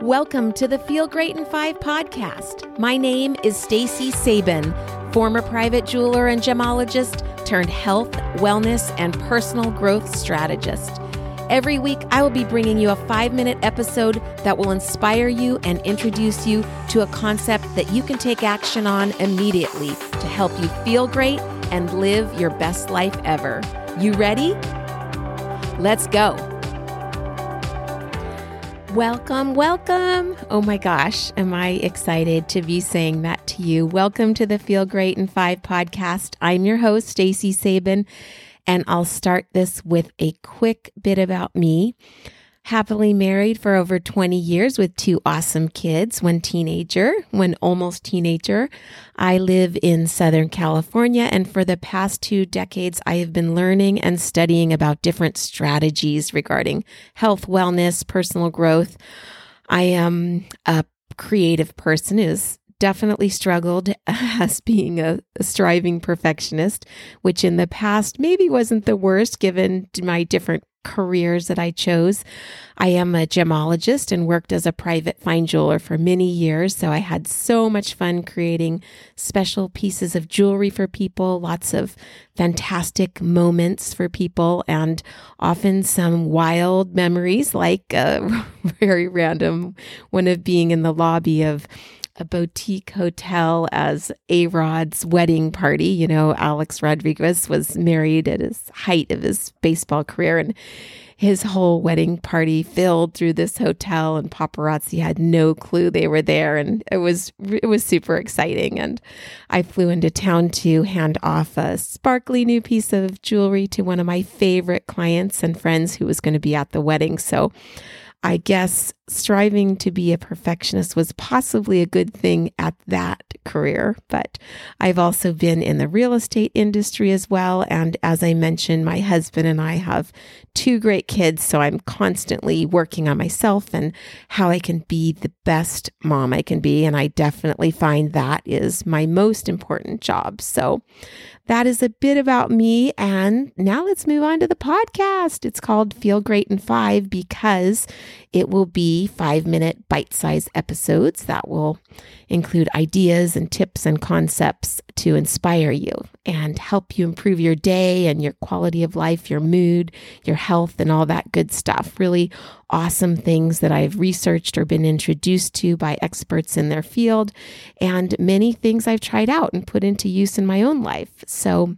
Welcome to the Feel Great in 5 podcast. My name is Stacy Sabin, former private jeweler and gemologist turned health, wellness, and personal growth strategist. Every week, I will be bringing you a five minute episode that will inspire you and introduce you to a concept that you can take action on immediately to help you feel great and live your best life ever. You ready? Let's go. Welcome, welcome. Oh my gosh, am I excited to be saying that to you. Welcome to the Feel Great in 5 podcast. I'm your host, Stacy Sabin, and I'll start this with a quick bit about me happily married for over 20 years with two awesome kids, one teenager, one almost teenager. I live in Southern California, and for the past two decades, I have been learning and studying about different strategies regarding health, wellness, personal growth. I am a creative person who's definitely struggled as being a, a, striving perfectionist, which in the past maybe wasn't the worst given my different careers that I chose. I am a gemologist and worked as a private fine jeweler for many years. So I had so much fun creating special pieces of jewelry for people, lots of fantastic moments for people, and often some wild memories, like uh, a very random one of being in the lobby of a boutique hotel as A Rod's wedding party. You know, Alex Rodriguez was married at his height of his baseball career, and his whole wedding party filled through this hotel, and paparazzi had no clue they were there, and it was it was super exciting. And I flew into town to hand off a sparkly new piece of jewelry to one of my favorite clients and friends who was going to be at the wedding. So I guess striving to be a perfectionist was possibly a good thing at that career, but I've also been in the real estate industry as well. And as I mentioned, my husband and I have two great kids, so I'm constantly working on myself and how I can be the best mom I can be. And I definitely find that is my most important job. So that is a bit about me. And now let's move on to the podcast. It's called Feel Great in Five because it will be five minute bite sized episodes that will include ideas and tips and concepts to inspire you and help you improve your day and your quality of life, your mood, your health, and all that good stuff. Really awesome things that I've researched or been introduced to by experts in their field, and many things I've tried out and put into use in my own life. So,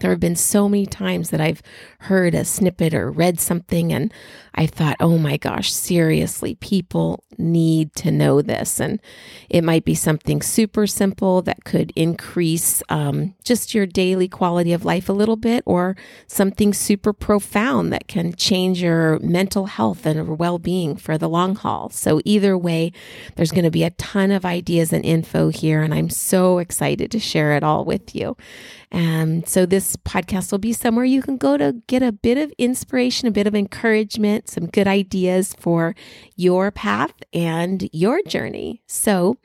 there have been so many times that I've heard a snippet or read something and I thought, oh my gosh, seriously, people need to know this. And it might be something super simple that could increase um, just your daily quality of life a little bit, or something super profound that can change your mental health and well being for the long haul. So, either way, there's going to be a ton of ideas and info here. And I'm so excited to share it all with you. And so, this podcast will be somewhere you can go to get a bit of inspiration, a bit of encouragement some good ideas for your path and your journey. So,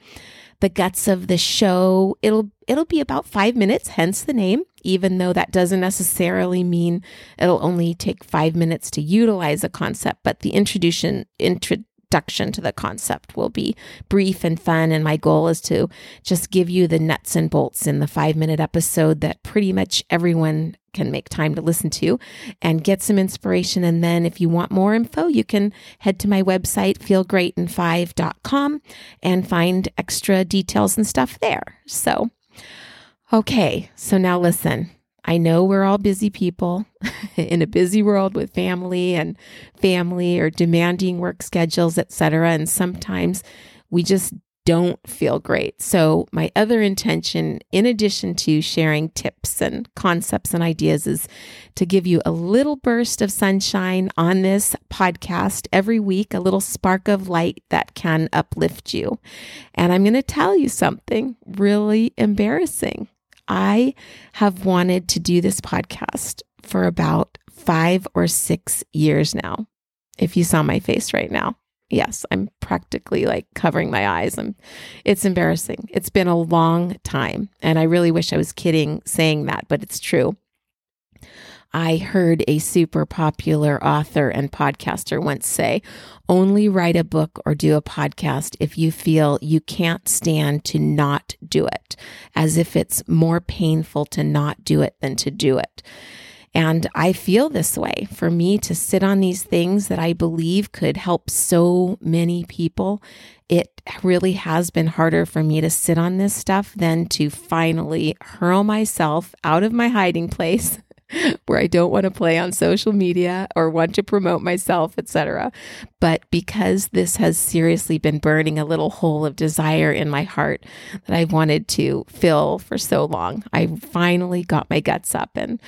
the guts of the show, it'll it'll be about 5 minutes, hence the name, even though that doesn't necessarily mean it'll only take 5 minutes to utilize a concept, but the introduction intro introduction to the concept will be brief and fun. And my goal is to just give you the nuts and bolts in the five minute episode that pretty much everyone can make time to listen to and get some inspiration. And then if you want more info, you can head to my website, feelgreatin5.com, and find extra details and stuff there. So, okay, so now listen. I know we're all busy people in a busy world with family and family or demanding work schedules, etc. And sometimes we just don't feel great. So, my other intention, in addition to sharing tips and concepts and ideas, is to give you a little burst of sunshine on this podcast every week, a little spark of light that can uplift you. And I'm going to tell you something really embarrassing. I have wanted to do this podcast for about five or six years now. If you saw my face right now, yes, I'm practically like covering my eyes. I'm, it's embarrassing. It's been a long time. And I really wish I was kidding saying that, but it's true. I heard a super popular author and podcaster once say, only write a book or do a podcast if you feel you can't stand to not do it, as if it's more painful to not do it than to do it. And I feel this way for me to sit on these things that I believe could help so many people. It really has been harder for me to sit on this stuff than to finally hurl myself out of my hiding place where I don't want to play on social media or want to promote myself, etc. But because this has seriously been burning a little hole of desire in my heart that I've wanted to fill for so long, I finally got my guts up and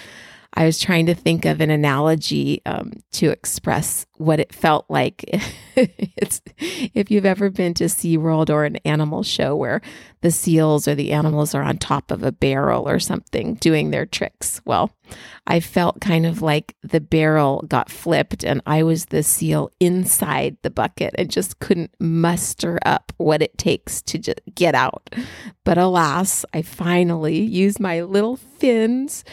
I was trying to think of an analogy um, to express what it felt like. it's if you've ever been to SeaWorld or an animal show where the seals or the animals are on top of a barrel or something doing their tricks. Well, I felt kind of like the barrel got flipped and I was the seal inside the bucket and just couldn't muster up what it takes to just get out. But alas, I finally used my little fins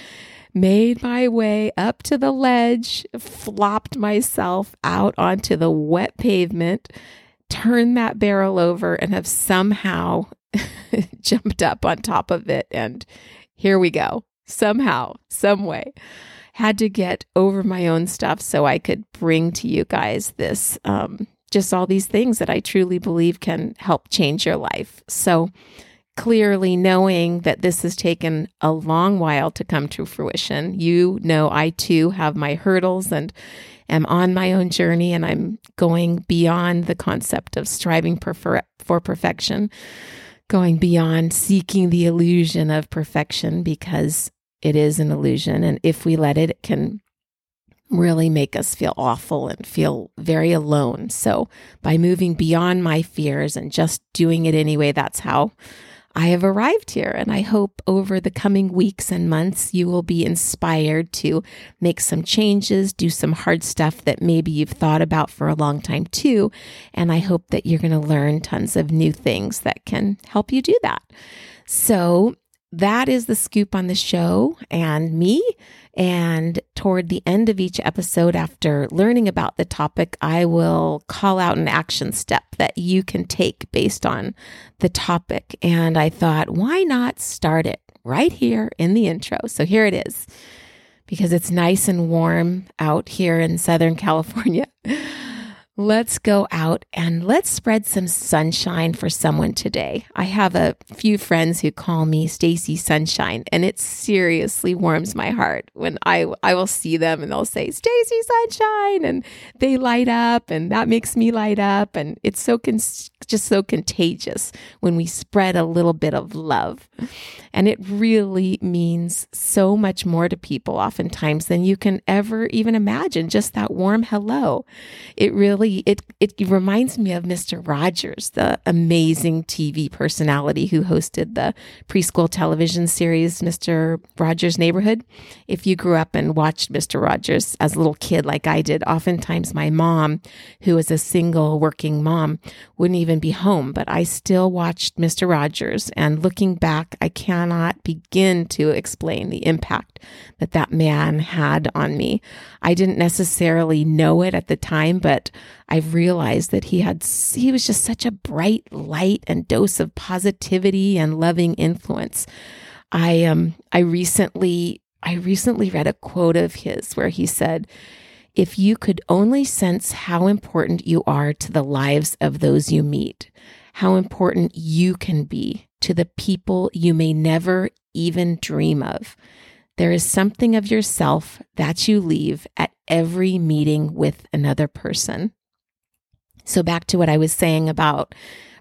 made my way up to the ledge, flopped myself out onto the wet pavement, turned that barrel over, and have somehow jumped up on top of it. And here we go. Somehow, some way. Had to get over my own stuff so I could bring to you guys this, um, just all these things that I truly believe can help change your life. So, clearly knowing that this has taken a long while to come to fruition. You know, I too have my hurdles and am on my own journey, and I'm going beyond the concept of striving for, for perfection, going beyond seeking the illusion of perfection because it is an illusion. And if we let it, it can really make us feel awful and feel very alone. So, by moving beyond my fears and just doing it anyway, that's how I have arrived here, and I hope over the coming weeks and months you will be inspired to make some changes, do some hard stuff that maybe you've thought about for a long time too. And I hope that you're going to learn tons of new things that can help you do that. So, that is the scoop on the show and me. And toward the end of each episode, after learning about the topic, I will call out an action step that you can take based on the topic. And I thought, why not start it right here in the intro? So here it is, because it's nice and warm out here in Southern California. Let's go out and let's spread some sunshine for someone today. I have a few friends who call me Stacy Sunshine, and it seriously warms my heart when I I will see them and they'll say Stacy Sunshine, and they light up, and that makes me light up, and it's so just so contagious when we spread a little bit of love. And it really means so much more to people oftentimes than you can ever even imagine. Just that warm hello. It really it it reminds me of Mr. Rogers, the amazing TV personality who hosted the preschool television series Mr. Rogers' Neighborhood. If you grew up and watched Mr. Rogers as a little kid like I did, oftentimes my mom, who was a single working mom, wouldn't even be home, but I still watched Mr. Rogers and looking back, I cannot begin to explain the impact that that man had on me. I didn't necessarily know it at the time, but I've realized that he had, he was just such a bright light and dose of positivity and loving influence. I, um, I recently, I recently read a quote of his where he said, if you could only sense how important you are to the lives of those you meet, how important you can be to the people you may never even dream of. There is something of yourself that you leave at every meeting with another person. So, back to what I was saying about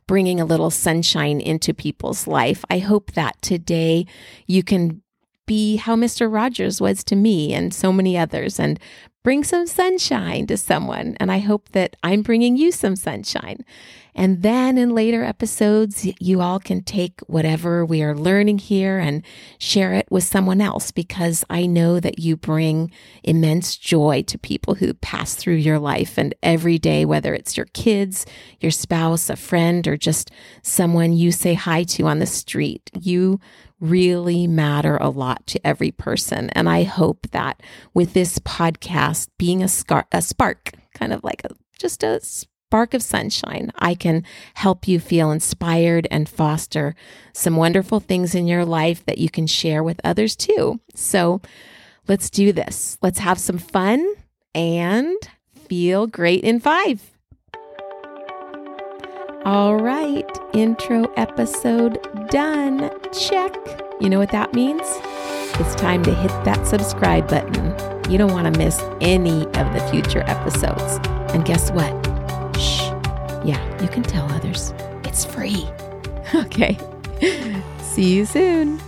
bringing a little sunshine into people's life. I hope that today you can be how Mr. Rogers was to me and so many others and bring some sunshine to someone. And I hope that I'm bringing you some sunshine. And then in later episodes, you all can take whatever we are learning here and share it with someone else because I know that you bring immense joy to people who pass through your life and every day, whether it's your kids, your spouse, a friend, or just someone you say hi to on the street. You really matter a lot to every person. And I hope that with this podcast being a, scar- a spark, kind of like a, just a spark of sunshine, I can help you feel inspired and foster some wonderful things in your life that you can share with others too. So let's do this. Let's have some fun and feel great in five. All right, intro episode done. Check. You know what that means? It's time to hit that subscribe button. You don't want to miss any of the future episodes. And guess what? Shh. Yeah, you can tell others. It's free. Okay. See you soon.